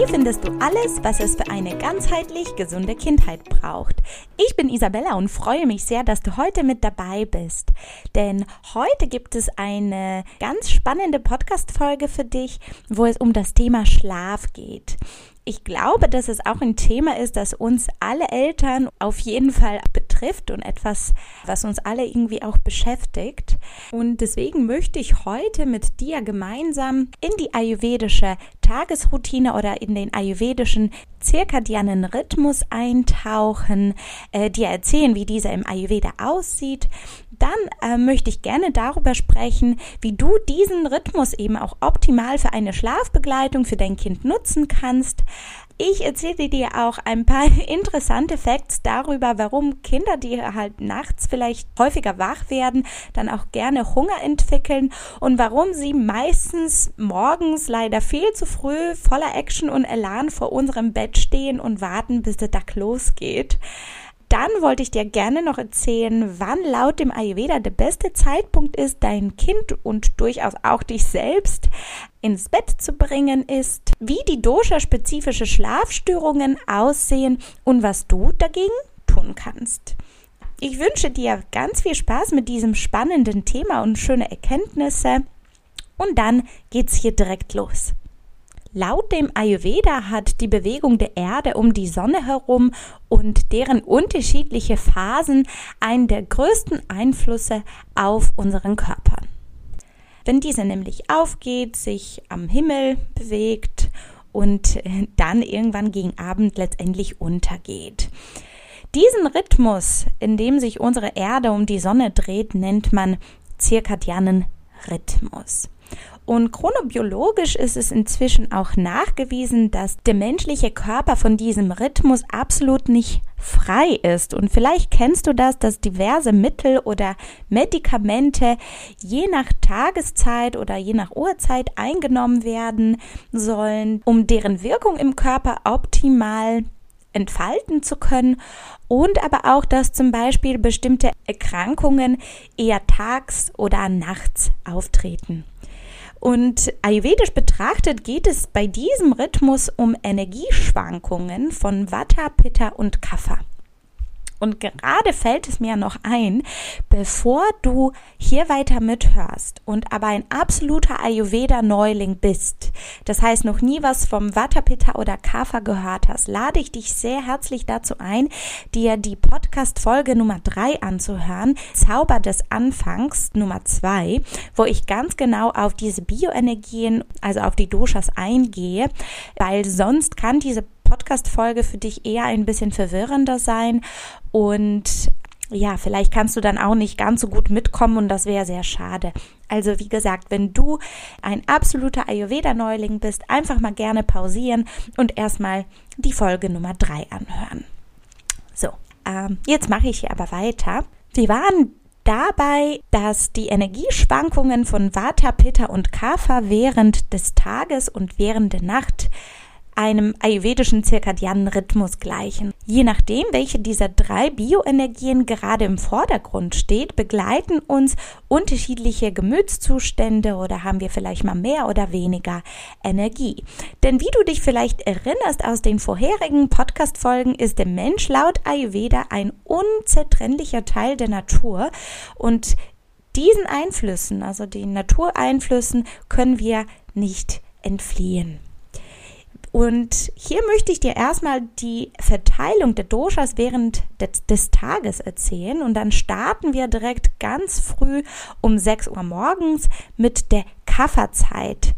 Hier findest du alles, was es für eine ganzheitlich gesunde Kindheit braucht. Ich bin Isabella und freue mich sehr, dass du heute mit dabei bist. Denn heute gibt es eine ganz spannende Podcast-Folge für dich, wo es um das Thema Schlaf geht ich glaube, dass es auch ein Thema ist, das uns alle Eltern auf jeden Fall betrifft und etwas, was uns alle irgendwie auch beschäftigt. Und deswegen möchte ich heute mit dir gemeinsam in die ayurvedische Tagesroutine oder in den ayurvedischen zirkadianen Rhythmus eintauchen, äh, dir erzählen, wie dieser im Ayurveda aussieht. Dann äh, möchte ich gerne darüber sprechen, wie du diesen Rhythmus eben auch optimal für eine Schlafbegleitung für dein Kind nutzen kannst. Ich erzähle dir auch ein paar interessante Facts darüber, warum Kinder, die halt nachts vielleicht häufiger wach werden, dann auch gerne Hunger entwickeln und warum sie meistens morgens leider viel zu früh voller Action und Elan vor unserem Bett stehen und warten, bis der Tag losgeht. Dann wollte ich dir gerne noch erzählen, wann laut dem Ayurveda der beste Zeitpunkt ist, dein Kind und durchaus auch dich selbst ins Bett zu bringen ist, wie die dosha-spezifische Schlafstörungen aussehen und was du dagegen tun kannst. Ich wünsche dir ganz viel Spaß mit diesem spannenden Thema und schöne Erkenntnisse. Und dann geht's hier direkt los. Laut dem Ayurveda hat die Bewegung der Erde um die Sonne herum und deren unterschiedliche Phasen einen der größten Einflüsse auf unseren Körper. Wenn diese nämlich aufgeht, sich am Himmel bewegt und dann irgendwann gegen Abend letztendlich untergeht. Diesen Rhythmus, in dem sich unsere Erde um die Sonne dreht, nennt man zirkadianen Rhythmus. Und chronobiologisch ist es inzwischen auch nachgewiesen, dass der menschliche Körper von diesem Rhythmus absolut nicht frei ist. Und vielleicht kennst du das, dass diverse Mittel oder Medikamente je nach Tageszeit oder je nach Uhrzeit eingenommen werden sollen, um deren Wirkung im Körper optimal entfalten zu können und aber auch, dass zum Beispiel bestimmte Erkrankungen eher tags oder nachts auftreten. Und ayurvedisch betrachtet geht es bei diesem Rhythmus um Energieschwankungen von Vata, Pitta und Kapha. Und gerade fällt es mir noch ein, bevor du hier weiter mithörst und aber ein absoluter Ayurveda-Neuling bist, das heißt noch nie was vom Vata Pitta oder Kapha gehört hast, lade ich dich sehr herzlich dazu ein, dir die Podcast-Folge Nummer drei anzuhören, Zauber des Anfangs Nummer zwei, wo ich ganz genau auf diese Bioenergien, also auf die Doshas eingehe, weil sonst kann diese Podcast-Folge für dich eher ein bisschen verwirrender sein und ja, vielleicht kannst du dann auch nicht ganz so gut mitkommen und das wäre sehr schade. Also wie gesagt, wenn du ein absoluter Ayurveda-Neuling bist, einfach mal gerne pausieren und erstmal die Folge Nummer drei anhören. So, ähm, jetzt mache ich hier aber weiter. Wir waren dabei, dass die Energieschwankungen von Vata, Pitta und Kapha während des Tages und während der Nacht einem ayurvedischen zirkadianen Rhythmus gleichen. Je nachdem, welche dieser drei Bioenergien gerade im Vordergrund steht, begleiten uns unterschiedliche Gemütszustände oder haben wir vielleicht mal mehr oder weniger Energie. Denn wie du dich vielleicht erinnerst aus den vorherigen Podcast-Folgen, ist der Mensch laut Ayurveda ein unzertrennlicher Teil der Natur und diesen Einflüssen, also den Natureinflüssen, können wir nicht entfliehen. Und hier möchte ich dir erstmal die Verteilung der Doshas während des, des, Tages erzählen. Und dann starten wir direkt ganz früh um 6 Uhr morgens mit der Kafferzeit.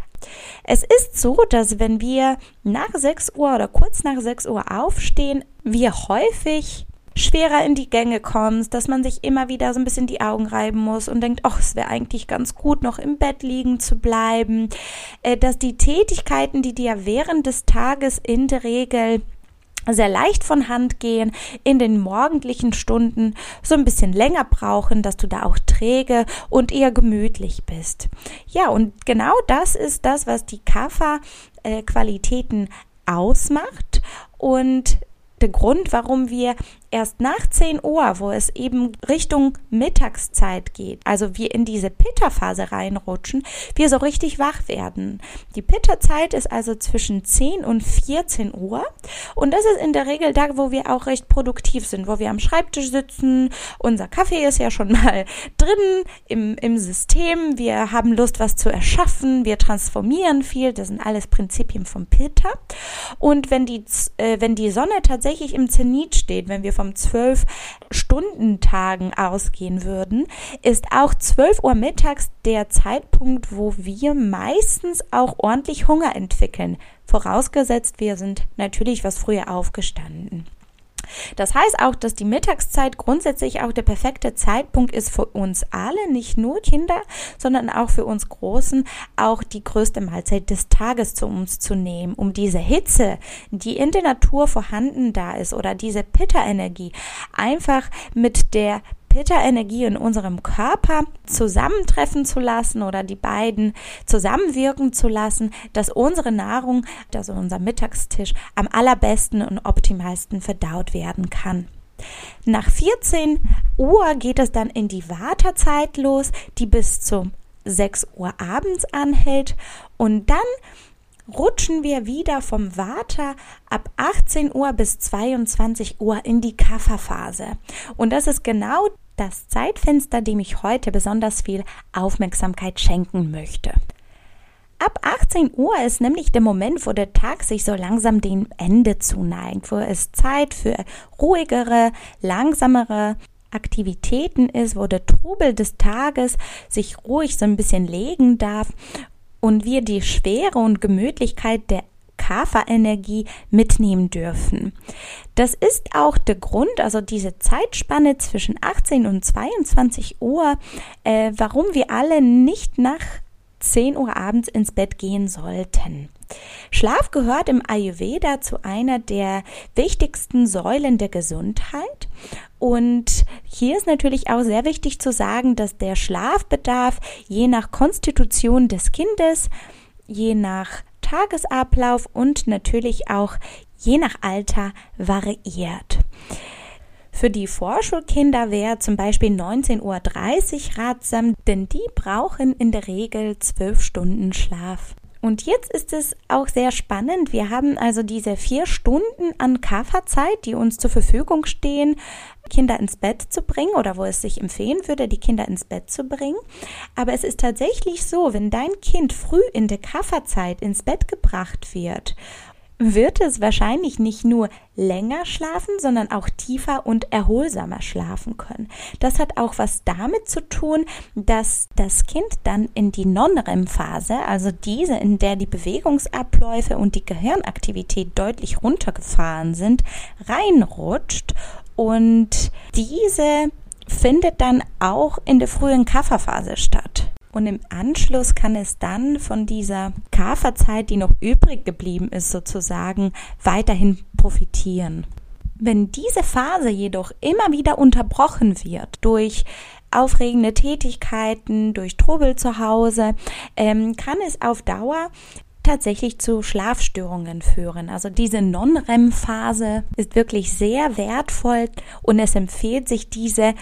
Es ist so, dass wenn wir nach 6 Uhr oder kurz nach 6 Uhr aufstehen, wir häufig schwerer in die Gänge kommst, dass man sich immer wieder so ein bisschen die Augen reiben muss und denkt, ach, es wäre eigentlich ganz gut, noch im Bett liegen zu bleiben, äh, dass die Tätigkeiten, die dir während des Tages in der Regel sehr leicht von Hand gehen, in den morgendlichen Stunden so ein bisschen länger brauchen, dass du da auch träge und eher gemütlich bist. Ja, und genau das ist das, was die Kaffer-Qualitäten ausmacht und der Grund, warum wir erst nach 10 Uhr, wo es eben Richtung Mittagszeit geht, also wir in diese Pitta-Phase reinrutschen, wir so richtig wach werden. Die Pitta-Zeit ist also zwischen 10 und 14 Uhr und das ist in der Regel da, wo wir auch recht produktiv sind, wo wir am Schreibtisch sitzen, unser Kaffee ist ja schon mal drin im, im System, wir haben Lust, was zu erschaffen, wir transformieren viel, das sind alles Prinzipien vom Pitta. Und wenn die, äh, wenn die Sonne tatsächlich im Zenit steht, wenn wir vom 12-Stunden-Tagen ausgehen würden, ist auch 12 Uhr mittags der Zeitpunkt, wo wir meistens auch ordentlich Hunger entwickeln. Vorausgesetzt, wir sind natürlich was früher aufgestanden. Das heißt auch, dass die Mittagszeit grundsätzlich auch der perfekte Zeitpunkt ist für uns alle, nicht nur Kinder, sondern auch für uns Großen, auch die größte Mahlzeit des Tages zu uns zu nehmen, um diese Hitze, die in der Natur vorhanden da ist oder diese Pitta-Energie einfach mit der Pitta-Energie in unserem Körper zusammentreffen zu lassen oder die beiden zusammenwirken zu lassen, dass unsere Nahrung, also unser Mittagstisch, am allerbesten und optimalsten verdaut werden kann. Nach 14 Uhr geht es dann in die Wartezeit los, die bis zum 6 Uhr abends anhält und dann rutschen wir wieder vom Vata ab 18 Uhr bis 22 Uhr in die Kafferphase. Und das ist genau das Zeitfenster, dem ich heute besonders viel Aufmerksamkeit schenken möchte. Ab 18 Uhr ist nämlich der Moment, wo der Tag sich so langsam dem Ende zuneigt, wo es Zeit für ruhigere, langsamere Aktivitäten ist, wo der Trubel des Tages sich ruhig so ein bisschen legen darf und wir die Schwere und Gemütlichkeit der Kapha-Energie mitnehmen dürfen. Das ist auch der Grund, also diese Zeitspanne zwischen 18 und 22 Uhr, äh, warum wir alle nicht nach 10 Uhr abends ins Bett gehen sollten. Schlaf gehört im Ayurveda zu einer der wichtigsten Säulen der Gesundheit. Und hier ist natürlich auch sehr wichtig zu sagen, dass der Schlafbedarf je nach Konstitution des Kindes, je nach Tagesablauf und natürlich auch je nach Alter variiert. Für die Vorschulkinder wäre zum Beispiel 19.30 Uhr ratsam, denn die brauchen in der Regel zwölf Stunden Schlaf. Und jetzt ist es auch sehr spannend. Wir haben also diese vier Stunden an Kafferzeit, die uns zur Verfügung stehen, Kinder ins Bett zu bringen oder wo es sich empfehlen würde, die Kinder ins Bett zu bringen. Aber es ist tatsächlich so, wenn dein Kind früh in der Kafferzeit ins Bett gebracht wird wird es wahrscheinlich nicht nur länger schlafen, sondern auch tiefer und erholsamer schlafen können. Das hat auch was damit zu tun, dass das Kind dann in die Non-REM-Phase, also diese, in der die Bewegungsabläufe und die Gehirnaktivität deutlich runtergefahren sind, reinrutscht und diese findet dann auch in der frühen Kafferphase statt. Und im Anschluss kann es dann von dieser Kaferzeit, die noch übrig geblieben ist, sozusagen weiterhin profitieren. Wenn diese Phase jedoch immer wieder unterbrochen wird durch aufregende Tätigkeiten, durch Trubel zu Hause, ähm, kann es auf Dauer tatsächlich zu Schlafstörungen führen. Also diese Non-REM-Phase ist wirklich sehr wertvoll und es empfiehlt sich, diese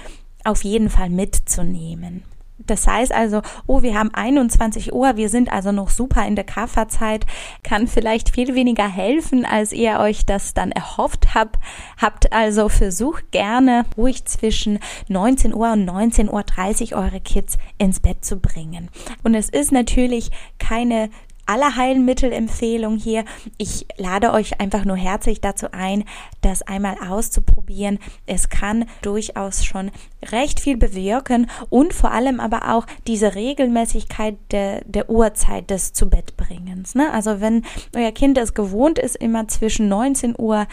auf jeden Fall mitzunehmen. Das heißt also, oh, wir haben 21 Uhr, wir sind also noch super in der Kafferzeit, kann vielleicht viel weniger helfen, als ihr euch das dann erhofft habt. Habt also versucht gerne ruhig zwischen 19 Uhr und 19.30 Uhr eure Kids ins Bett zu bringen. Und es ist natürlich keine Allerheilmittelempfehlung hier. Ich lade euch einfach nur herzlich dazu ein, das einmal auszuprobieren. Es kann durchaus schon recht viel bewirken und vor allem aber auch diese Regelmäßigkeit der, der Uhrzeit des Zubettbringens. Ne? Also wenn euer Kind es gewohnt ist, immer zwischen 19 Uhr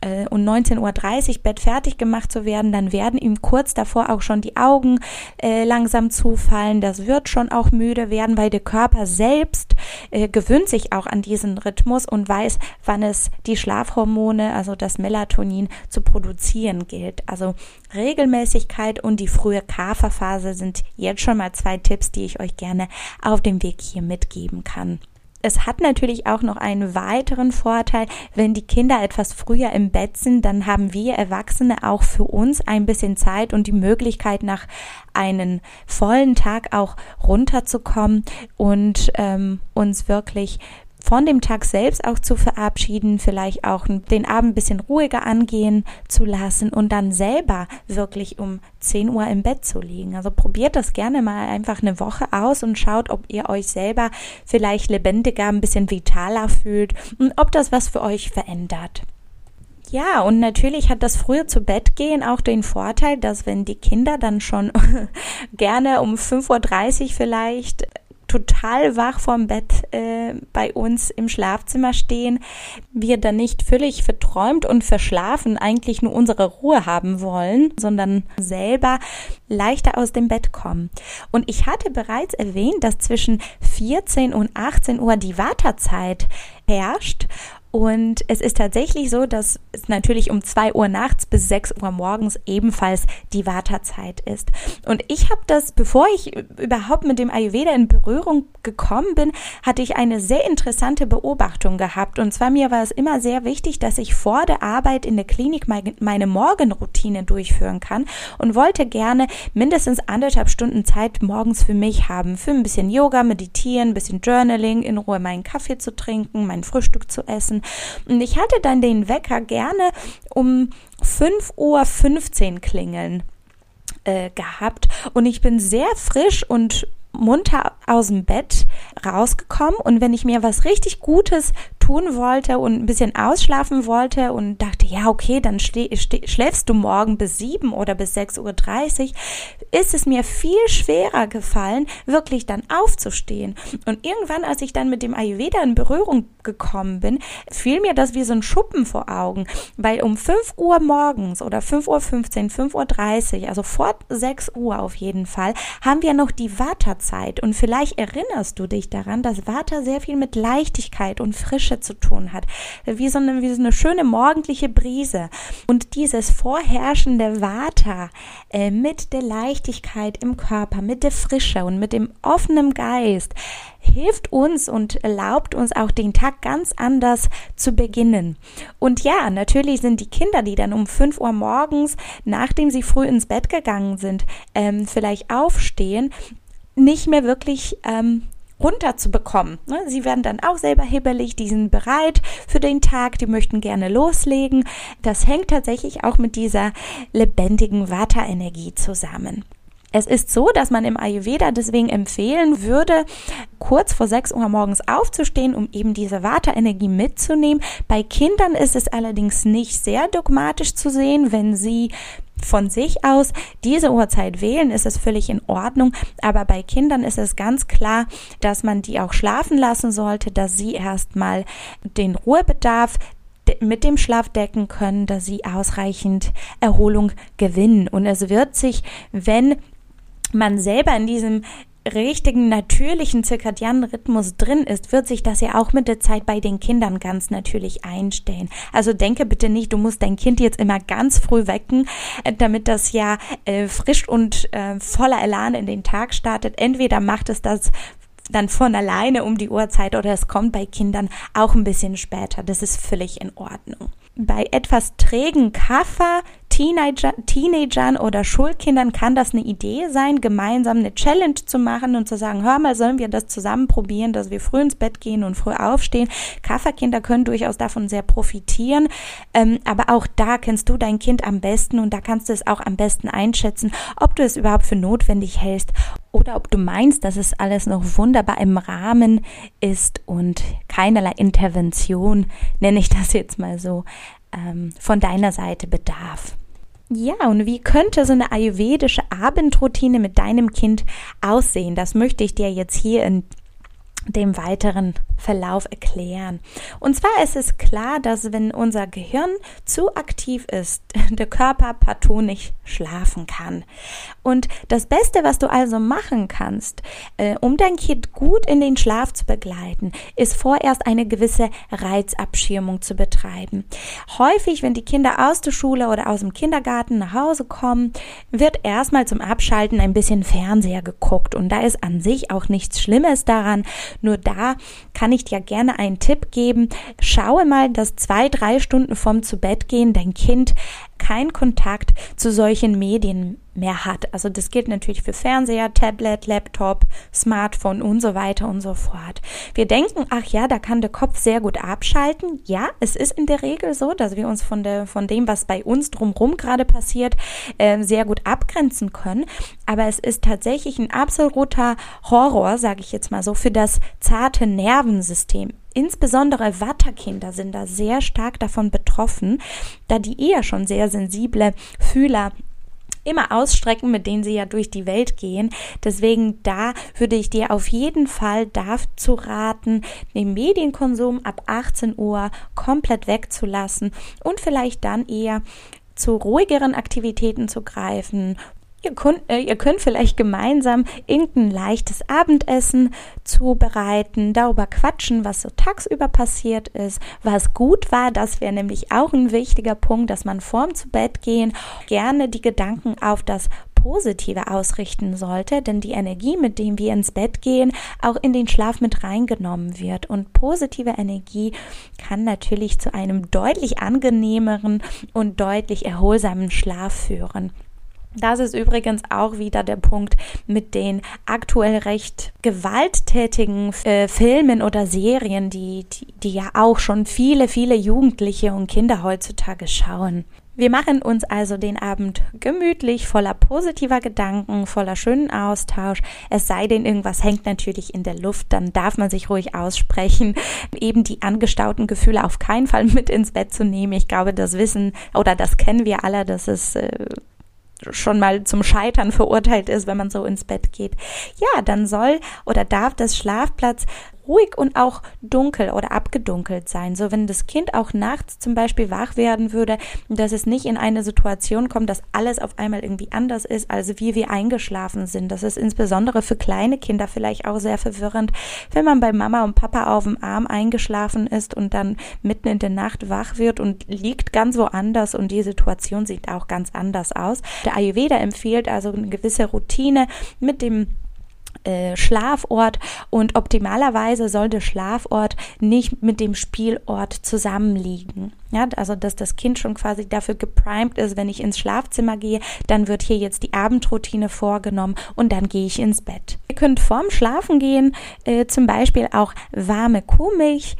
äh, und 19.30 Uhr Bett fertig gemacht zu werden, dann werden ihm kurz davor auch schon die Augen äh, langsam zufallen. Das wird schon auch müde werden, weil der Körper selbst äh, gewöhnt sich auch an diesen Rhythmus und weiß, wann es die Schlafhormone, also das Melatonin, zu produzieren gilt. Also Regelmäßigkeit und die frühe Kaferphase sind jetzt schon mal zwei Tipps, die ich euch gerne auf dem Weg hier mitgeben kann. Es hat natürlich auch noch einen weiteren Vorteil. Wenn die Kinder etwas früher im Bett sind, dann haben wir Erwachsene auch für uns ein bisschen Zeit und die Möglichkeit, nach einem vollen Tag auch runterzukommen und ähm, uns wirklich von dem Tag selbst auch zu verabschieden, vielleicht auch den Abend ein bisschen ruhiger angehen zu lassen und dann selber wirklich um 10 Uhr im Bett zu liegen. Also probiert das gerne mal einfach eine Woche aus und schaut, ob ihr euch selber vielleicht lebendiger, ein bisschen vitaler fühlt und ob das was für euch verändert. Ja, und natürlich hat das früher zu Bett gehen auch den Vorteil, dass wenn die Kinder dann schon gerne um 5.30 Uhr vielleicht total wach vorm Bett äh, bei uns im Schlafzimmer stehen, wir dann nicht völlig verträumt und verschlafen eigentlich nur unsere Ruhe haben wollen, sondern selber leichter aus dem Bett kommen. Und ich hatte bereits erwähnt, dass zwischen 14 und 18 Uhr die Wartezeit herrscht und es ist tatsächlich so, dass es natürlich um zwei Uhr nachts bis sechs Uhr morgens ebenfalls die Wartezeit ist. Und ich habe das, bevor ich überhaupt mit dem Ayurveda in Berührung gekommen bin, hatte ich eine sehr interessante Beobachtung gehabt. Und zwar mir war es immer sehr wichtig, dass ich vor der Arbeit in der Klinik meine Morgenroutine durchführen kann und wollte gerne mindestens anderthalb Stunden Zeit morgens für mich haben, für ein bisschen Yoga, meditieren, ein bisschen Journaling, in Ruhe meinen Kaffee zu trinken, mein Frühstück zu essen und ich hatte dann den Wecker gerne um 5.15 Uhr klingeln äh, gehabt. Und ich bin sehr frisch und munter aus dem Bett rausgekommen. Und wenn ich mir was richtig Gutes tun wollte und ein bisschen ausschlafen wollte und dachte, ja, okay, dann schläfst du morgen bis sieben oder bis sechs Uhr, dreißig, ist es mir viel schwerer gefallen, wirklich dann aufzustehen. Und irgendwann, als ich dann mit dem Ayurveda in Berührung gekommen bin, fiel mir das wie so ein Schuppen vor Augen, weil um fünf Uhr morgens oder fünf Uhr, fünfzehn, fünf Uhr, dreißig, also vor sechs Uhr auf jeden Fall, haben wir noch die Vata-Zeit und vielleicht erinnerst du dich daran, dass Vata sehr viel mit Leichtigkeit und Frische Frische zu tun hat, wie so eine, wie so eine schöne morgendliche Brise. Und dieses vorherrschende Vata äh, mit der Leichtigkeit im Körper, mit der Frische und mit dem offenen Geist hilft uns und erlaubt uns auch den Tag ganz anders zu beginnen. Und ja, natürlich sind die Kinder, die dann um 5 Uhr morgens, nachdem sie früh ins Bett gegangen sind, ähm, vielleicht aufstehen, nicht mehr wirklich ähm, runterzubekommen. Ne? Sie werden dann auch selber hibbelig, die sind bereit für den Tag, die möchten gerne loslegen. Das hängt tatsächlich auch mit dieser lebendigen Vata-Energie zusammen. Es ist so, dass man im Ayurveda deswegen empfehlen würde, kurz vor 6 Uhr morgens aufzustehen, um eben diese Vata-Energie mitzunehmen. Bei Kindern ist es allerdings nicht sehr dogmatisch zu sehen, wenn sie von sich aus diese Uhrzeit wählen, ist es völlig in Ordnung. Aber bei Kindern ist es ganz klar, dass man die auch schlafen lassen sollte, dass sie erstmal den Ruhebedarf mit dem Schlaf decken können, dass sie ausreichend Erholung gewinnen. Und es wird sich, wenn man selber in diesem richtigen, natürlichen zirkadianen Rhythmus drin ist, wird sich das ja auch mit der Zeit bei den Kindern ganz natürlich einstellen. Also denke bitte nicht, du musst dein Kind jetzt immer ganz früh wecken, äh, damit das ja äh, frisch und äh, voller Elan in den Tag startet. Entweder macht es das dann von alleine um die Uhrzeit oder es kommt bei Kindern auch ein bisschen später. Das ist völlig in Ordnung. Bei etwas trägen Kaffer Teenager, Teenagern oder Schulkindern kann das eine Idee sein, gemeinsam eine Challenge zu machen und zu sagen, hör mal, sollen wir das zusammen probieren, dass wir früh ins Bett gehen und früh aufstehen. Kafferkinder können durchaus davon sehr profitieren, ähm, aber auch da kennst du dein Kind am besten und da kannst du es auch am besten einschätzen, ob du es überhaupt für notwendig hältst oder ob du meinst, dass es alles noch wunderbar im Rahmen ist und keinerlei Intervention, nenne ich das jetzt mal so, ähm, von deiner Seite bedarf. Ja, und wie könnte so eine ayurvedische Abendroutine mit deinem Kind aussehen? Das möchte ich dir jetzt hier in dem weiteren Verlauf erklären. Und zwar ist es klar, dass wenn unser Gehirn zu aktiv ist, der Körper partout nicht schlafen kann. Und das Beste, was du also machen kannst, äh, um dein Kind gut in den Schlaf zu begleiten, ist vorerst eine gewisse Reizabschirmung zu betreiben. Häufig, wenn die Kinder aus der Schule oder aus dem Kindergarten nach Hause kommen, wird erstmal zum Abschalten ein bisschen Fernseher geguckt. Und da ist an sich auch nichts Schlimmes daran. Nur da kann kann ich dir gerne einen Tipp geben. Schaue mal, dass zwei, drei Stunden vorm zu Bett gehen dein Kind keinen Kontakt zu solchen Medien mehr hat. Also das gilt natürlich für Fernseher, Tablet, Laptop, Smartphone und so weiter und so fort. Wir denken, ach ja, da kann der Kopf sehr gut abschalten. Ja, es ist in der Regel so, dass wir uns von, der, von dem, was bei uns drumherum gerade passiert, äh, sehr gut abgrenzen können. Aber es ist tatsächlich ein absoluter Horror, sage ich jetzt mal so, für das zarte Nervensystem. Insbesondere Watterkinder sind da sehr stark davon betroffen, da die eher schon sehr sensible Fühler immer ausstrecken, mit denen sie ja durch die Welt gehen. Deswegen da würde ich dir auf jeden Fall dazu raten, den Medienkonsum ab 18 Uhr komplett wegzulassen und vielleicht dann eher zu ruhigeren Aktivitäten zu greifen, Ihr könnt, äh, ihr könnt vielleicht gemeinsam irgendein leichtes Abendessen zubereiten, darüber quatschen, was so tagsüber passiert ist, was gut war. Das wäre nämlich auch ein wichtiger Punkt, dass man vorm zu Bett gehen gerne die Gedanken auf das Positive ausrichten sollte, denn die Energie, mit dem wir ins Bett gehen, auch in den Schlaf mit reingenommen wird. Und positive Energie kann natürlich zu einem deutlich angenehmeren und deutlich erholsamen Schlaf führen. Das ist übrigens auch wieder der Punkt mit den aktuell recht gewalttätigen äh, Filmen oder Serien, die, die, die ja auch schon viele, viele Jugendliche und Kinder heutzutage schauen. Wir machen uns also den Abend gemütlich, voller positiver Gedanken, voller schönen Austausch. Es sei denn, irgendwas hängt natürlich in der Luft, dann darf man sich ruhig aussprechen. Eben die angestauten Gefühle auf keinen Fall mit ins Bett zu nehmen. Ich glaube, das wissen oder das kennen wir alle, dass es äh, schon mal zum Scheitern verurteilt ist, wenn man so ins Bett geht. Ja, dann soll oder darf das Schlafplatz ruhig und auch dunkel oder abgedunkelt sein. So wenn das Kind auch nachts zum Beispiel wach werden würde, dass es nicht in eine Situation kommt, dass alles auf einmal irgendwie anders ist, als wie wir eingeschlafen sind. Das ist insbesondere für kleine Kinder vielleicht auch sehr verwirrend, wenn man bei Mama und Papa auf dem Arm eingeschlafen ist und dann mitten in der Nacht wach wird und liegt ganz woanders und die Situation sieht auch ganz anders aus. Der Ayurveda empfiehlt also eine gewisse Routine mit dem Schlafort und optimalerweise soll der Schlafort nicht mit dem Spielort zusammenliegen. Ja, also dass das Kind schon quasi dafür geprimed ist, wenn ich ins Schlafzimmer gehe, dann wird hier jetzt die Abendroutine vorgenommen und dann gehe ich ins Bett. Ihr könnt vorm Schlafen gehen äh, zum Beispiel auch warme Kuhmilch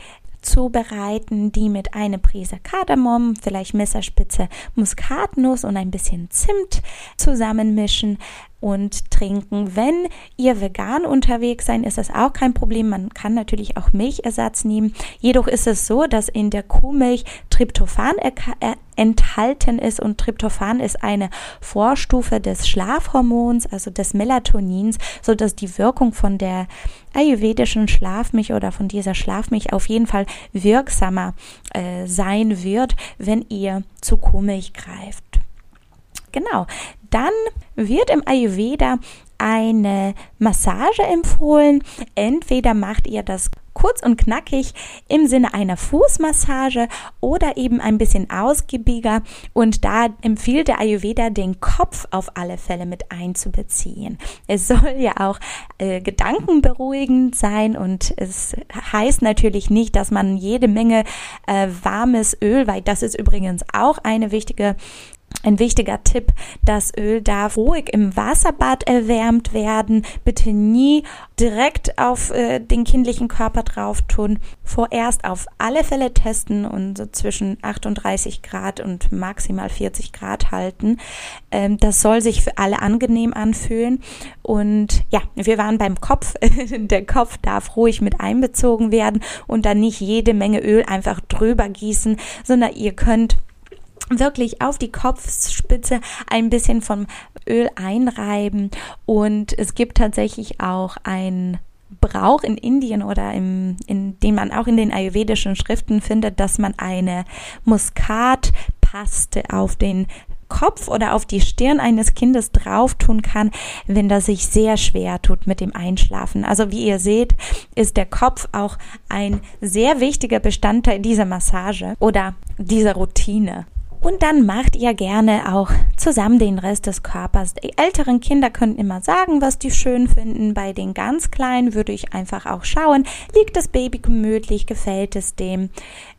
zubereiten, die mit einer Prise Kardamom, vielleicht Messerspitze Muskatnuss und ein bisschen Zimt zusammenmischen und trinken. Wenn ihr vegan unterwegs seid, ist das auch kein Problem. Man kann natürlich auch Milchersatz nehmen. Jedoch ist es so, dass in der Kuhmilch Tryptophan enthalten ist und Tryptophan ist eine Vorstufe des Schlafhormons, also des Melatonins, so dass die Wirkung von der ayurvedischen Schlafmilch oder von dieser Schlafmilch auf jeden Fall wirksamer äh, sein wird, wenn ihr zu Kuhmilch greift. Genau. Dann wird im Ayurveda eine Massage empfohlen. Entweder macht ihr das kurz und knackig im Sinne einer Fußmassage oder eben ein bisschen ausgiebiger. Und da empfiehlt der Ayurveda, den Kopf auf alle Fälle mit einzubeziehen. Es soll ja auch äh, gedankenberuhigend sein und es heißt natürlich nicht, dass man jede Menge äh, warmes Öl, weil das ist übrigens auch eine wichtige ein wichtiger Tipp, das Öl darf ruhig im Wasserbad erwärmt werden. Bitte nie direkt auf äh, den kindlichen Körper drauf tun. Vorerst auf alle Fälle testen und so zwischen 38 Grad und maximal 40 Grad halten. Ähm, das soll sich für alle angenehm anfühlen. Und ja, wir waren beim Kopf. Der Kopf darf ruhig mit einbezogen werden und dann nicht jede Menge Öl einfach drüber gießen, sondern ihr könnt wirklich auf die Kopfspitze ein bisschen vom Öl einreiben und es gibt tatsächlich auch ein Brauch in Indien oder im, in den man auch in den ayurvedischen Schriften findet, dass man eine Muskatpaste auf den Kopf oder auf die Stirn eines Kindes drauf tun kann, wenn das sich sehr schwer tut mit dem Einschlafen. Also wie ihr seht, ist der Kopf auch ein sehr wichtiger Bestandteil dieser Massage oder dieser Routine. Und dann macht ihr gerne auch zusammen den Rest des Körpers. Die älteren Kinder können immer sagen, was die schön finden. Bei den ganz Kleinen würde ich einfach auch schauen, liegt das Baby gemütlich, gefällt es dem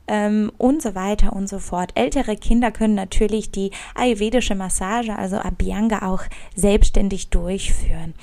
ähm, und so weiter und so fort. Ältere Kinder können natürlich die ayurvedische Massage, also Abhyanga, auch selbstständig durchführen.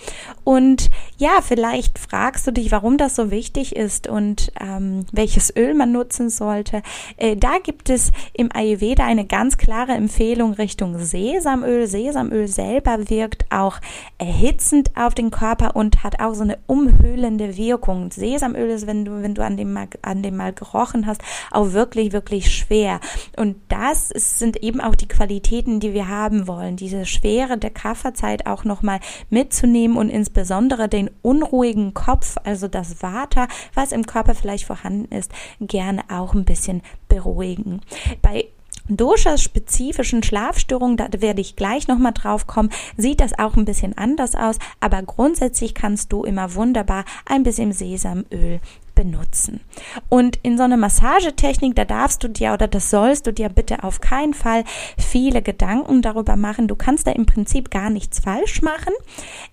Und ja, vielleicht fragst du dich, warum das so wichtig ist und ähm, welches Öl man nutzen sollte. Äh, da gibt es im Ayurveda eine ganz klare Empfehlung Richtung Sesamöl. Sesamöl selber wirkt auch erhitzend auf den Körper und hat auch so eine umhüllende Wirkung. Sesamöl ist, wenn du, wenn du an dem mal, an dem mal gerochen hast, auch wirklich, wirklich schwer. Und das sind eben auch die Qualitäten, die wir haben wollen. Diese Schwere der Kafferzeit auch nochmal mitzunehmen und insbesondere den unruhigen Kopf, also das Vata, was im Körper vielleicht vorhanden ist, gerne auch ein bisschen beruhigen. Bei Dosha-spezifischen Schlafstörungen, da werde ich gleich nochmal drauf kommen, sieht das auch ein bisschen anders aus, aber grundsätzlich kannst du immer wunderbar ein bisschen Sesamöl benutzen. Und in so einer Massagetechnik, da darfst du dir oder das sollst du dir bitte auf keinen Fall viele Gedanken darüber machen. Du kannst da im Prinzip gar nichts falsch machen.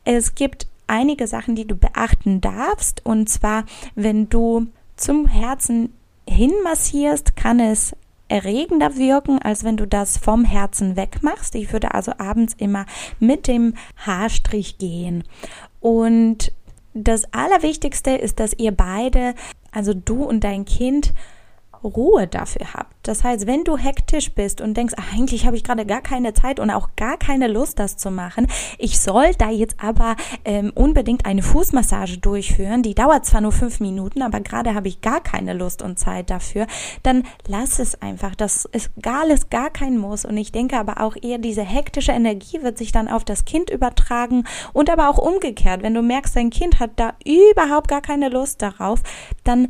Es gibt einige Sachen, die du beachten darfst. Und zwar, wenn du zum Herzen hin massierst, kann es erregender wirken, als wenn du das vom Herzen wegmachst. Ich würde also abends immer mit dem Haarstrich gehen. Und das Allerwichtigste ist, dass ihr beide, also du und dein Kind, Ruhe dafür habt. Das heißt, wenn du hektisch bist und denkst, ach, eigentlich habe ich gerade gar keine Zeit und auch gar keine Lust, das zu machen, ich soll da jetzt aber ähm, unbedingt eine Fußmassage durchführen, die dauert zwar nur fünf Minuten, aber gerade habe ich gar keine Lust und Zeit dafür, dann lass es einfach. Das ist gar alles gar kein Muss. Und ich denke aber auch eher, diese hektische Energie wird sich dann auf das Kind übertragen und aber auch umgekehrt. Wenn du merkst, dein Kind hat da überhaupt gar keine Lust darauf, dann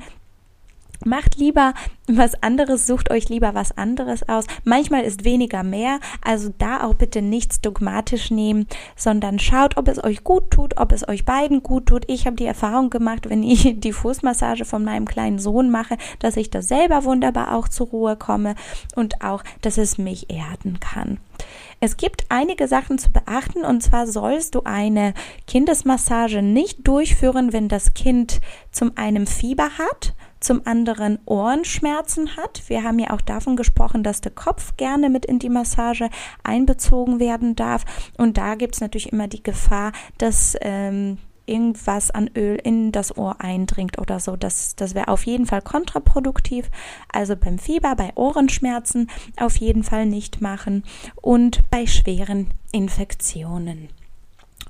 Macht lieber was anderes, sucht euch lieber was anderes aus. Manchmal ist weniger mehr, also da auch bitte nichts dogmatisch nehmen, sondern schaut, ob es euch gut tut, ob es euch beiden gut tut. Ich habe die Erfahrung gemacht, wenn ich die Fußmassage von meinem kleinen Sohn mache, dass ich da selber wunderbar auch zur Ruhe komme und auch, dass es mich erden kann. Es gibt einige Sachen zu beachten und zwar sollst du eine Kindesmassage nicht durchführen, wenn das Kind zum einen Fieber hat, zum anderen Ohrenschmerzen hat. Wir haben ja auch davon gesprochen, dass der Kopf gerne mit in die Massage einbezogen werden darf. Und da gibt es natürlich immer die Gefahr, dass ähm, irgendwas an Öl in das Ohr eindringt oder so. Das, das wäre auf jeden Fall kontraproduktiv. Also beim Fieber, bei Ohrenschmerzen auf jeden Fall nicht machen und bei schweren Infektionen.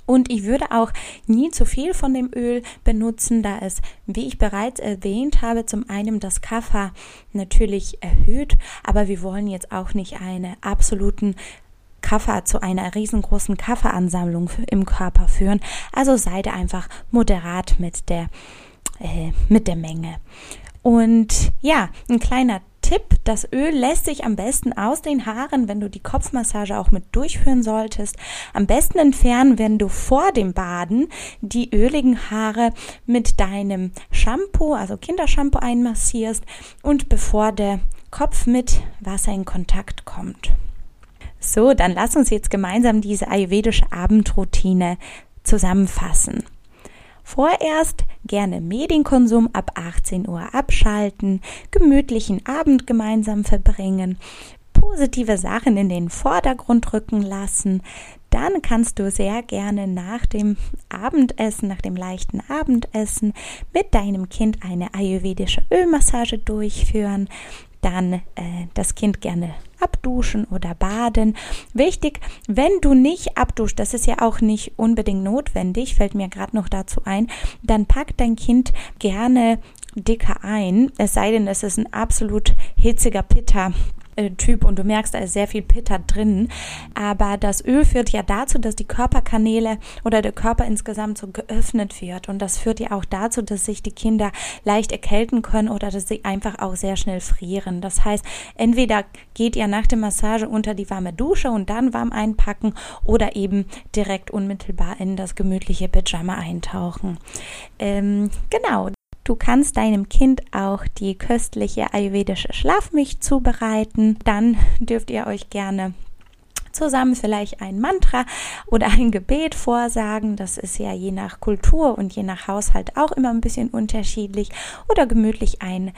Und ich würde auch nie zu viel von dem Öl benutzen, da es, wie ich bereits erwähnt habe, zum einen das Kaffer natürlich erhöht, aber wir wollen jetzt auch nicht eine absoluten Kaffer zu einer riesengroßen Kafferansammlung im Körper führen. Also seid einfach moderat mit der, äh, mit der Menge. Und ja, ein kleiner Tipp, das Öl lässt sich am besten aus den Haaren, wenn du die Kopfmassage auch mit durchführen solltest. Am besten entfernen, wenn du vor dem Baden die öligen Haare mit deinem Shampoo, also Kindershampoo einmassierst und bevor der Kopf mit Wasser in Kontakt kommt. So, dann lass uns jetzt gemeinsam diese ayurvedische Abendroutine zusammenfassen. Vorerst gerne Medienkonsum ab 18 Uhr abschalten, gemütlichen Abend gemeinsam verbringen, positive Sachen in den Vordergrund rücken lassen, dann kannst du sehr gerne nach dem Abendessen, nach dem leichten Abendessen mit deinem Kind eine ayurvedische Ölmassage durchführen dann äh, das Kind gerne abduschen oder baden. Wichtig, wenn du nicht abduschst, das ist ja auch nicht unbedingt notwendig, fällt mir gerade noch dazu ein, dann pack dein Kind gerne dicker ein, es sei denn, es ist ein absolut hitziger Pitter äh, Typ und du merkst, da ist sehr viel Pitter drin. Aber das Öl führt ja dazu, dass die Körperkanäle oder der Körper insgesamt so geöffnet wird. Und das führt ja auch dazu, dass sich die Kinder leicht erkälten können oder dass sie einfach auch sehr schnell frieren. Das heißt, entweder geht ihr nach der Massage unter die warme Dusche und dann warm einpacken oder eben direkt unmittelbar in das gemütliche Pyjama eintauchen. Ähm, genau. Du kannst deinem Kind auch die köstliche ayurvedische Schlafmilch zubereiten. Dann dürft ihr euch gerne zusammen vielleicht ein Mantra oder ein Gebet vorsagen. Das ist ja je nach Kultur und je nach Haushalt auch immer ein bisschen unterschiedlich. Oder gemütlich ein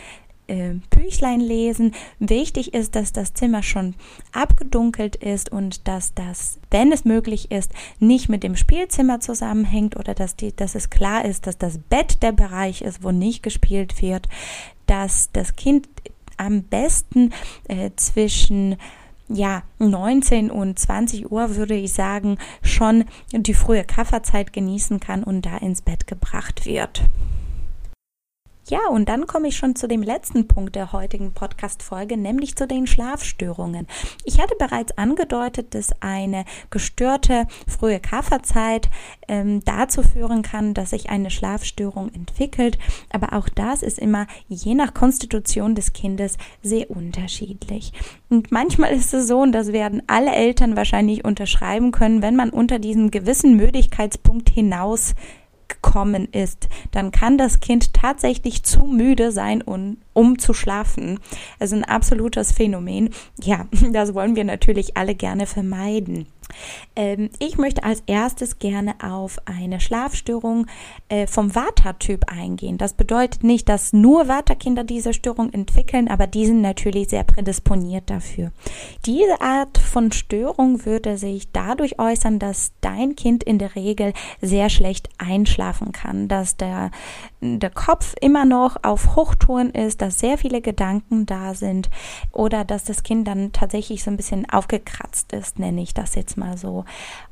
äh, Büchlein lesen. Wichtig ist, dass das Zimmer schon abgedunkelt ist und dass das, wenn es möglich ist, nicht mit dem Spielzimmer zusammenhängt oder dass, die, dass es klar ist, dass das Bett der Bereich ist, wo nicht gespielt wird, dass das Kind am besten äh, zwischen ja, 19 und 20 Uhr würde ich sagen, schon die frühe Kafferzeit genießen kann und da ins Bett gebracht wird. Ja, und dann komme ich schon zu dem letzten Punkt der heutigen Podcast-Folge, nämlich zu den Schlafstörungen. Ich hatte bereits angedeutet, dass eine gestörte frühe Kafferzeit ähm, dazu führen kann, dass sich eine Schlafstörung entwickelt. Aber auch das ist immer je nach Konstitution des Kindes sehr unterschiedlich. Und manchmal ist es so, und das werden alle Eltern wahrscheinlich unterschreiben können, wenn man unter diesem gewissen Müdigkeitspunkt hinaus gekommen ist, dann kann das Kind tatsächlich zu müde sein, um, um zu schlafen. Also ein absolutes Phänomen. Ja, das wollen wir natürlich alle gerne vermeiden. Ähm, ich möchte als erstes gerne auf eine Schlafstörung äh, vom Vata-Typ eingehen. Das bedeutet nicht, dass nur Vata-Kinder diese Störung entwickeln, aber die sind natürlich sehr prädisponiert dafür. Diese Art von Störung würde sich dadurch äußern, dass dein Kind in der Regel sehr schlecht einschlafen kann, dass der, der Kopf immer noch auf Hochtouren ist, dass sehr viele Gedanken da sind oder dass das Kind dann tatsächlich so ein bisschen aufgekratzt ist, nenne ich das jetzt mal so.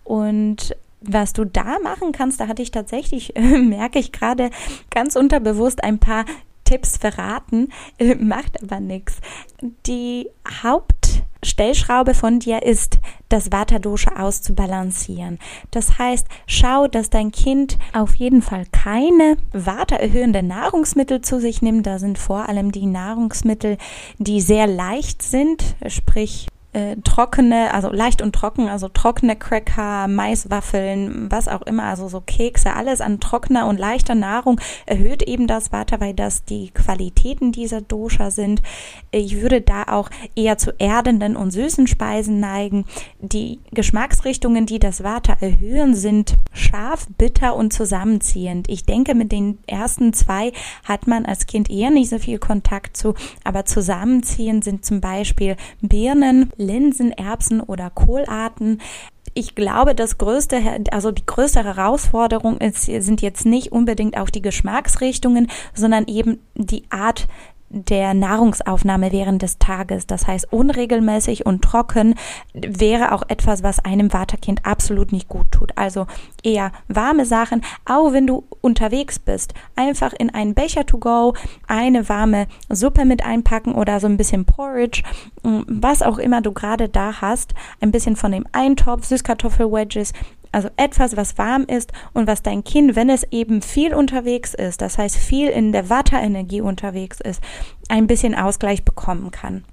Und was du da machen kannst, da hatte ich tatsächlich, merke ich gerade ganz unterbewusst ein paar Tipps verraten, macht aber nichts. Die Hauptstellschraube von dir ist, das Vata-Dosha auszubalancieren. Das heißt, schau, dass dein Kind auf jeden Fall keine Vata-erhöhende Nahrungsmittel zu sich nimmt. Da sind vor allem die Nahrungsmittel, die sehr leicht sind, sprich äh, trockene, also leicht und trocken, also trockene Cracker, Maiswaffeln, was auch immer, also so Kekse, alles an trockener und leichter Nahrung erhöht eben das Vata, weil das die Qualitäten dieser Dosha sind. Ich würde da auch eher zu erdenden und süßen Speisen neigen. Die Geschmacksrichtungen, die das Vata erhöhen, sind scharf, bitter und zusammenziehend. Ich denke, mit den ersten zwei hat man als Kind eher nicht so viel Kontakt zu, aber zusammenziehend sind zum Beispiel Birnen, Linsen, Erbsen oder Kohlarten. Ich glaube, das größte, also die größte Herausforderung ist, sind jetzt nicht unbedingt auch die Geschmacksrichtungen, sondern eben die Art der Nahrungsaufnahme während des Tages. Das heißt, unregelmäßig und trocken wäre auch etwas, was einem Vaterkind absolut nicht gut tut. Also eher warme Sachen, auch wenn du unterwegs bist. Einfach in einen Becher to go, eine warme Suppe mit einpacken oder so ein bisschen Porridge, was auch immer du gerade da hast. Ein bisschen von dem Eintopf, Süßkartoffel-Wedges, also etwas, was warm ist und was dein Kind, wenn es eben viel unterwegs ist, das heißt viel in der Watter-Energie unterwegs ist, ein bisschen Ausgleich bekommen kann.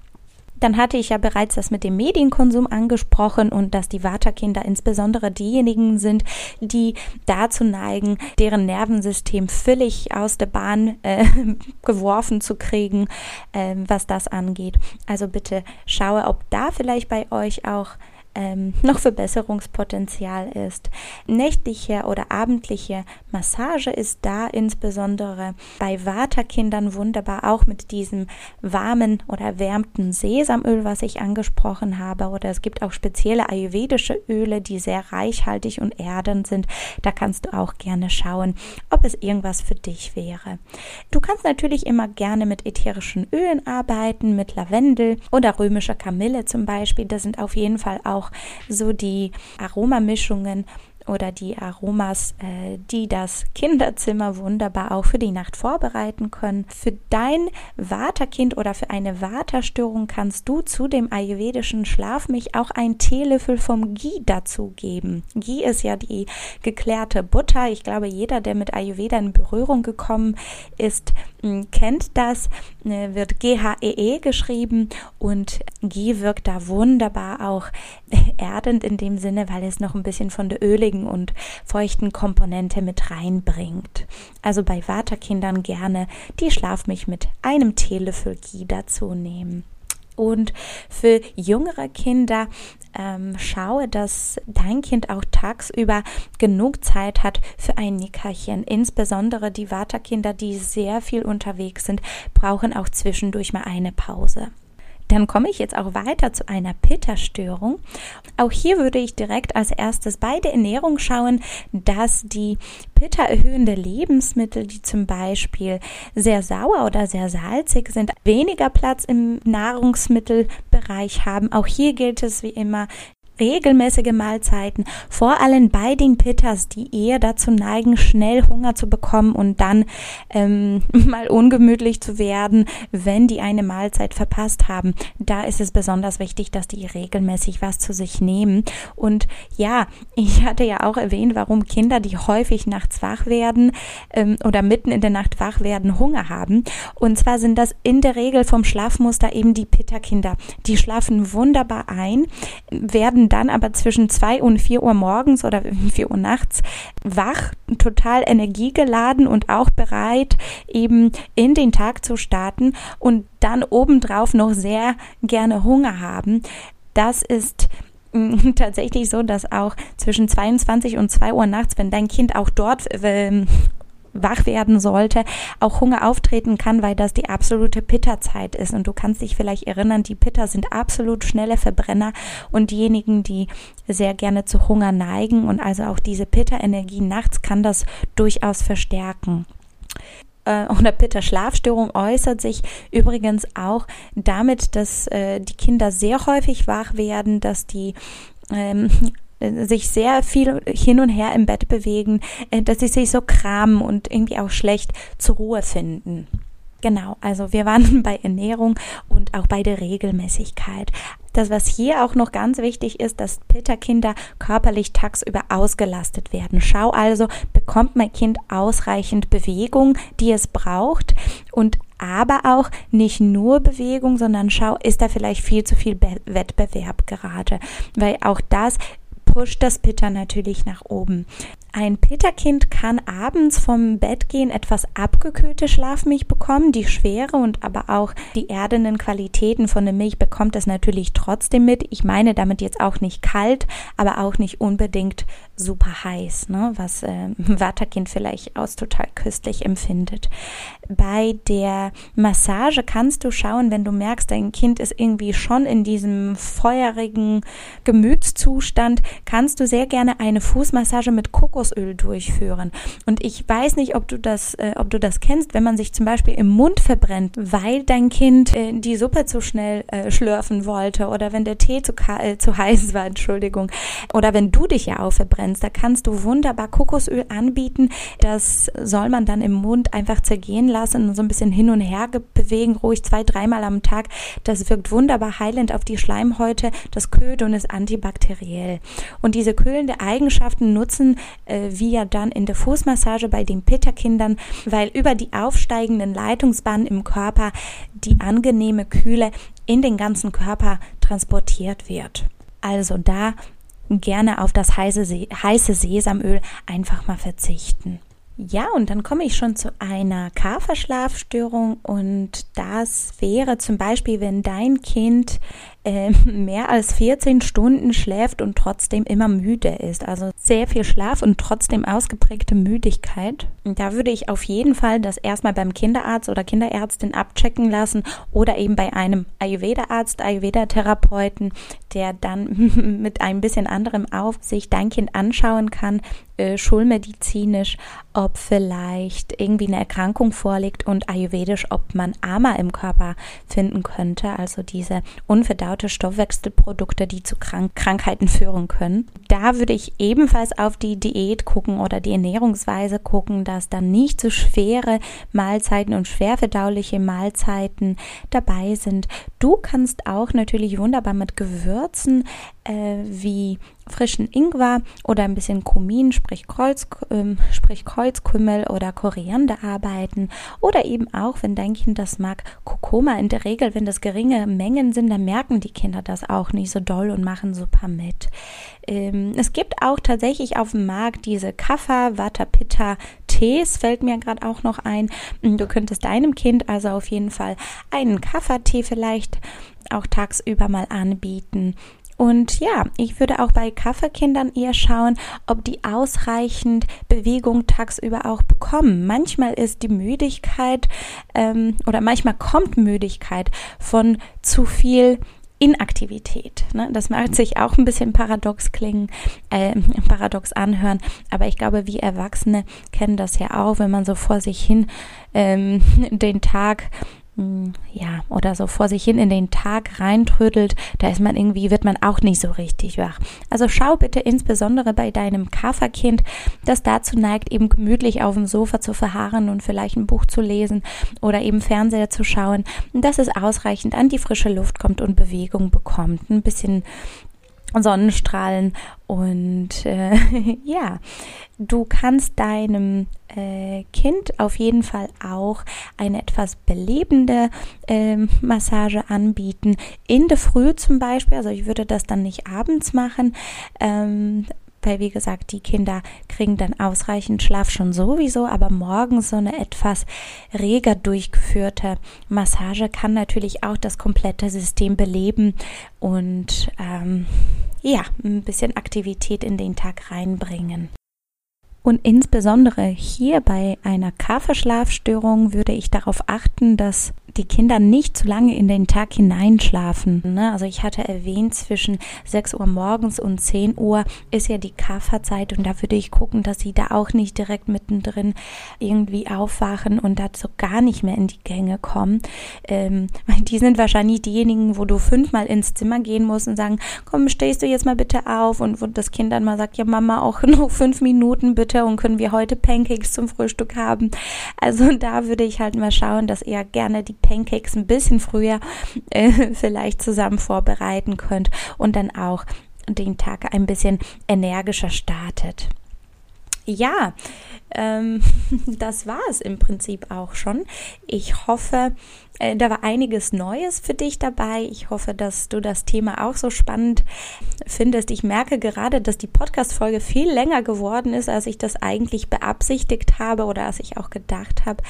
Dann hatte ich ja bereits das mit dem Medienkonsum angesprochen und dass die Vata-Kinder insbesondere diejenigen sind, die dazu neigen, deren Nervensystem völlig aus der Bahn äh, geworfen zu kriegen, äh, was das angeht. Also bitte schaue, ob da vielleicht bei euch auch ähm, noch Verbesserungspotenzial ist. Nächtliche oder abendliche Massage ist da insbesondere bei Vata-Kindern wunderbar, auch mit diesem warmen oder erwärmten Sesamöl, was ich angesprochen habe. Oder es gibt auch spezielle ayurvedische Öle, die sehr reichhaltig und erdend sind. Da kannst du auch gerne schauen, ob es irgendwas für dich wäre. Du kannst natürlich immer gerne mit ätherischen Ölen arbeiten, mit Lavendel oder römischer Kamille zum Beispiel. Das sind auf jeden Fall auch so die Aromamischungen oder die Aromas, äh, die das Kinderzimmer wunderbar auch für die Nacht vorbereiten können. Für dein Waterkind oder für eine Waterstörung kannst du zu dem ayurvedischen Schlafmilch auch einen Teelöffel vom Ghee dazugeben. Ghee ist ja die geklärte Butter. Ich glaube, jeder, der mit Ayurveda in Berührung gekommen ist, kennt das, äh, wird G-H-E-E -E geschrieben und Ghee wirkt da wunderbar auch erdend in dem Sinne, weil es noch ein bisschen von der öligen ruhigen und feuchten Komponente mit reinbringt. Also bei Waterkindern gerne die Schlafmilch mit einem Teelöffel Ghee dazu nehmen. Und für jüngere Kinder ähm, schaue, dass dein Kind auch tagsüber genug Zeit hat für ein Nickerchen. Insbesondere die Waterkinder, die sehr viel unterwegs sind, brauchen auch zwischendurch mal eine Pause. Dann komme ich jetzt auch weiter zu einer Pitta-Störung. Auch hier würde ich direkt als erstes bei der Ernährung schauen, dass die Pitta erhöhende Lebensmittel, die zum Beispiel sehr sauer oder sehr salzig sind, weniger Platz im Nahrungsmittelbereich haben. Auch hier gilt es wie immer, regelmäßige Mahlzeiten, vor allem bei den Pitters, die eher dazu neigen, schnell Hunger zu bekommen und dann ähm, mal ungemütlich zu werden, wenn die eine Mahlzeit verpasst haben. Da ist es besonders wichtig, dass die regelmäßig was zu sich nehmen. Und ja, ich hatte ja auch erwähnt, warum Kinder, die häufig nachts wach werden ähm, oder mitten in der Nacht wach werden, Hunger haben. Und zwar sind das in der Regel vom Schlafmuster eben die Pitta-Kinder. Die schlafen wunderbar ein, werden dann aber zwischen zwei und vier Uhr morgens oder vier Uhr nachts wach, total energiegeladen und auch bereit, eben in den Tag zu starten und dann obendrauf noch sehr gerne Hunger haben. Das ist mm, tatsächlich so, dass auch zwischen 22 und 2 Uhr nachts, wenn dein Kind auch dort äh, wach werden sollte, auch Hunger auftreten kann, weil das die absolute Pitta-Zeit ist. Und du kannst dich vielleicht erinnern, die Pitta sind absolut schnelle Verbrenner und diejenigen, die sehr gerne zu Hunger neigen und also auch diese Pitta-Energie nachts kann das durchaus verstärken äh, oder Pitta-Schlafstörung äußert sich übrigens auch damit, dass äh, die Kinder sehr häufig wach werden, dass die ähm, sich sehr viel hin und her im Bett bewegen, äh, dass sie sich so kramen und irgendwie auch schlecht zur Ruhe finden. Genau, also wir waren bei Ernährung und auch bei der Regelmäßigkeit. Das, was hier auch noch ganz wichtig ist, dass Pitta-Kinder körperlich tagsüber ausgelastet werden. Schau also, bekommt mein Kind ausreichend Bewegung, die es braucht und aber auch nicht nur Bewegung, sondern schau, ist da vielleicht viel zu viel Be Wettbewerb gerade, weil auch das pusht das Pitter natürlich nach oben. Ein Pitterkind kann abends vom Bett gehen etwas abgekühlte Schlafmilch bekommen. Die Schwere und aber auch die erdenden Qualitäten von der Milch bekommt es natürlich trotzdem mit. Ich meine damit jetzt auch nicht kalt, aber auch nicht unbedingt super heiß, ne? was äh, Watterkind vielleicht aus total köstlich empfindet. Bei der Massage kannst du schauen, wenn du merkst, dein Kind ist irgendwie schon in diesem feurigen Gemütszustand, kannst du sehr gerne eine Fußmassage mit Kokosöl durchführen. Und ich weiß nicht, ob du das, äh, ob du das kennst, wenn man sich zum Beispiel im Mund verbrennt, weil dein Kind äh, die Suppe zu schnell äh, schlürfen wollte oder wenn der Tee zu, äh, zu heiß war, Entschuldigung, oder wenn du dich ja auch verbrennst, da kannst du wunderbar Kokosöl anbieten. Das soll man dann im Mund einfach zergehen lassen und so ein bisschen hin und her bewegen, ruhig zwei, dreimal am Tag. Das wirkt wunderbar heilend auf die Schleimhäute, das kühlt und ist antibakteriell. Und diese kühlende Eigenschaften nutzen äh, wir dann in der Fußmassage bei den Pitta-Kindern, weil über die aufsteigenden Leitungsbahnen im Körper die angenehme Kühle in den ganzen Körper transportiert wird. Also da gerne auf das heiße, heiße Sesamöl einfach mal verzichten. Ja, und dann komme ich schon zu einer Kaferschlafstörung und das wäre zum Beispiel, wenn dein Kind äh, mehr als 14 Stunden schläft und trotzdem immer müde ist. Also sehr viel Schlaf und trotzdem ausgeprägte Müdigkeit. Da würde ich auf jeden Fall das erstmal beim Kinderarzt oder Kinderärztin abchecken lassen oder eben bei einem Ayurveda-Arzt, Ayurveda-Therapeuten, der dann mit ein bisschen anderem Aufsicht dein Kind anschauen kann, äh, schulmedizinisch, ob vielleicht irgendwie eine Erkrankung vorliegt und ayurvedisch, ob man Ama im Körper finden könnte, also diese unverdaute verdaute Stoffwechselprodukte, die zu Krank Krankheiten führen können. Da würde ich ebenfalls auf die Diät gucken oder die Ernährungsweise gucken, dass dann nicht so schwere Mahlzeiten und schwer verdauliche Mahlzeiten dabei sind. Du kannst auch natürlich wunderbar mit Gewürzen äh, wie frischen Ingwer oder ein bisschen Kumin, sprich, Kreuz, äh, sprich Kreuzkümmel oder Koriander arbeiten oder eben auch, wenn dein Kind das mag, Kurkuma. In der Regel, wenn das geringe Mengen sind, dann merken die Kinder das auch nicht so doll und machen super mit. Ähm, Ähm, es gibt auch tatsächlich auf dem Markt diese Kapha Vata Pitta Tees, fällt mir gerade auch noch ein. Du könntest deinem Kind also auf jeden Fall einen Kapha-Tee vielleicht auch tagsüber mal anbieten. Und ja, ich würde auch bei Kaffeekindern eher schauen, ob die ausreichend Bewegung tagsüber auch bekommen. Manchmal ist die Müdigkeit ähm, oder manchmal kommt Müdigkeit von zu viel Inaktivität. Ne? Das mag sich auch ein bisschen paradox klingen, äh, paradox anhören, aber ich glaube, wir Erwachsene kennen das ja auch, wenn man so vor sich hin ähm, den Tag ja, oder so vor sich hin in den Tag reintrödelt, da ist man irgendwie, wird man auch nicht so richtig wach. Also schau bitte insbesondere bei deinem Kafferkind, das dazu neigt, eben gemütlich auf dem Sofa zu verharren und vielleicht ein Buch zu lesen oder eben Fernseher zu schauen, dass es ausreichend an die frische Luft kommt und Bewegung bekommt. Ein bisschen Sonnenstrahlen und äh, ja, du kannst deinem äh, Kind auf jeden Fall auch eine etwas belebende äh, Massage anbieten. In der Früh zum Beispiel, also ich würde das dann nicht abends machen, ähm, weil wie gesagt, die Kinder kriegen dann ausreichend Schlaf schon sowieso, aber morgens so eine etwas reger durchgeführte Massage kann natürlich auch das komplette System beleben und ähm, ja, ein bisschen Aktivität in den Tag reinbringen. Und insbesondere hier bei einer Kaffeeschlafstörung würde ich darauf achten, dass die Kinder nicht zu lange in den Tag hineinschlafen. Ne? Also ich hatte erwähnt, zwischen 6 Uhr morgens und 10 Uhr ist ja die Kafferzeit und da würde ich gucken, dass sie da auch nicht direkt mittendrin irgendwie aufwachen und dazu gar nicht mehr in die Gänge kommen. Ähm, die sind wahrscheinlich diejenigen, wo du fünfmal ins Zimmer gehen musst und sagen, komm, stehst du jetzt mal bitte auf und wo das Kind dann mal sagt, ja Mama, auch noch fünf Minuten bitte und können wir heute Pancakes zum Frühstück haben. Also da würde ich halt mal schauen, dass ihr gerne die ein bisschen früher äh, vielleicht zusammen vorbereiten könnt und dann auch den Tag ein bisschen energischer startet. Ja, ähm, das war es im Prinzip auch schon. Ich hoffe, äh, da war einiges Neues für dich dabei. Ich hoffe, dass du das Thema auch so spannend findest. Ich merke gerade, dass die Podcast-Folge viel länger geworden ist, als ich das eigentlich beabsichtigt habe oder als ich auch gedacht habe.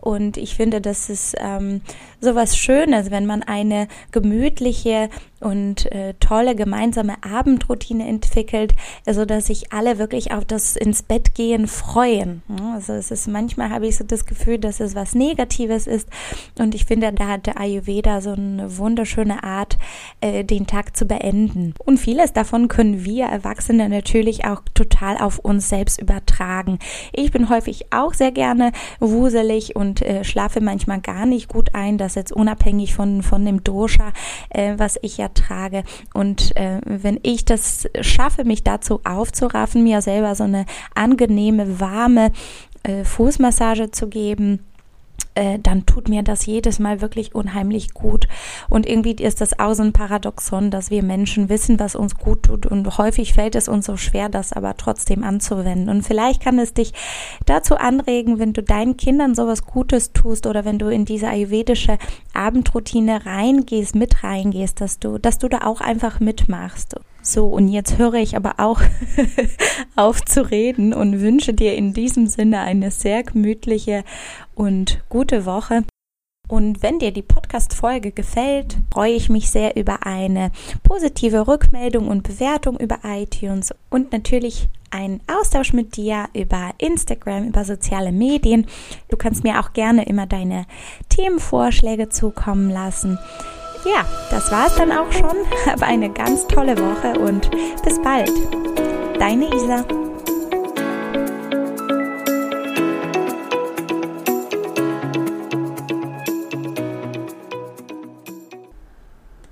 Und ich finde, das ist ähm, so was Schönes, wenn man eine gemütliche und äh, tolle gemeinsame Abendroutine entwickelt, so dass sich alle wirklich auf das ins Bett gehen freuen. Also es ist manchmal habe ich so das Gefühl, dass es was Negatives ist und ich finde, da hat der Ayurveda so eine wunderschöne Art, äh, den Tag zu beenden. Und vieles davon können wir Erwachsene natürlich auch total auf uns selbst übertragen. Ich bin häufig auch sehr gerne wuselig und äh, schlafe manchmal gar nicht gut ein. Das jetzt unabhängig von von dem Dosha, äh, was ich ja trage. Und äh, wenn ich das schaffe, mich dazu aufzuraffen, mir selber so eine angenehme, warme äh, Fußmassage zu geben, äh, dann tut mir das jedes Mal wirklich unheimlich gut. Und irgendwie ist das auch so ein Paradoxon, dass wir Menschen wissen, was uns gut tut und häufig fällt es uns so schwer, das aber trotzdem anzuwenden. Und vielleicht kann es dich dazu anregen, wenn du deinen Kindern sowas Gutes tust oder wenn du in diese ayurvedische Abendroutine reingehst, mit reingehst, dass du, dass du da auch einfach mitmachst. So, und jetzt höre ich aber auch auf zu reden und wünsche dir in diesem Sinne eine sehr gemütliche und gute Woche. Und wenn dir die Podcast-Folge gefällt, freue ich mich sehr über eine positive Rückmeldung und Bewertung über iTunes und natürlich einen Austausch mit dir über Instagram, über soziale Medien. Du kannst mir auch gerne immer deine Themenvorschläge zukommen lassen. Ja, das war es dann auch schon. Habe eine ganz tolle Woche und bis bald. Deine Isa.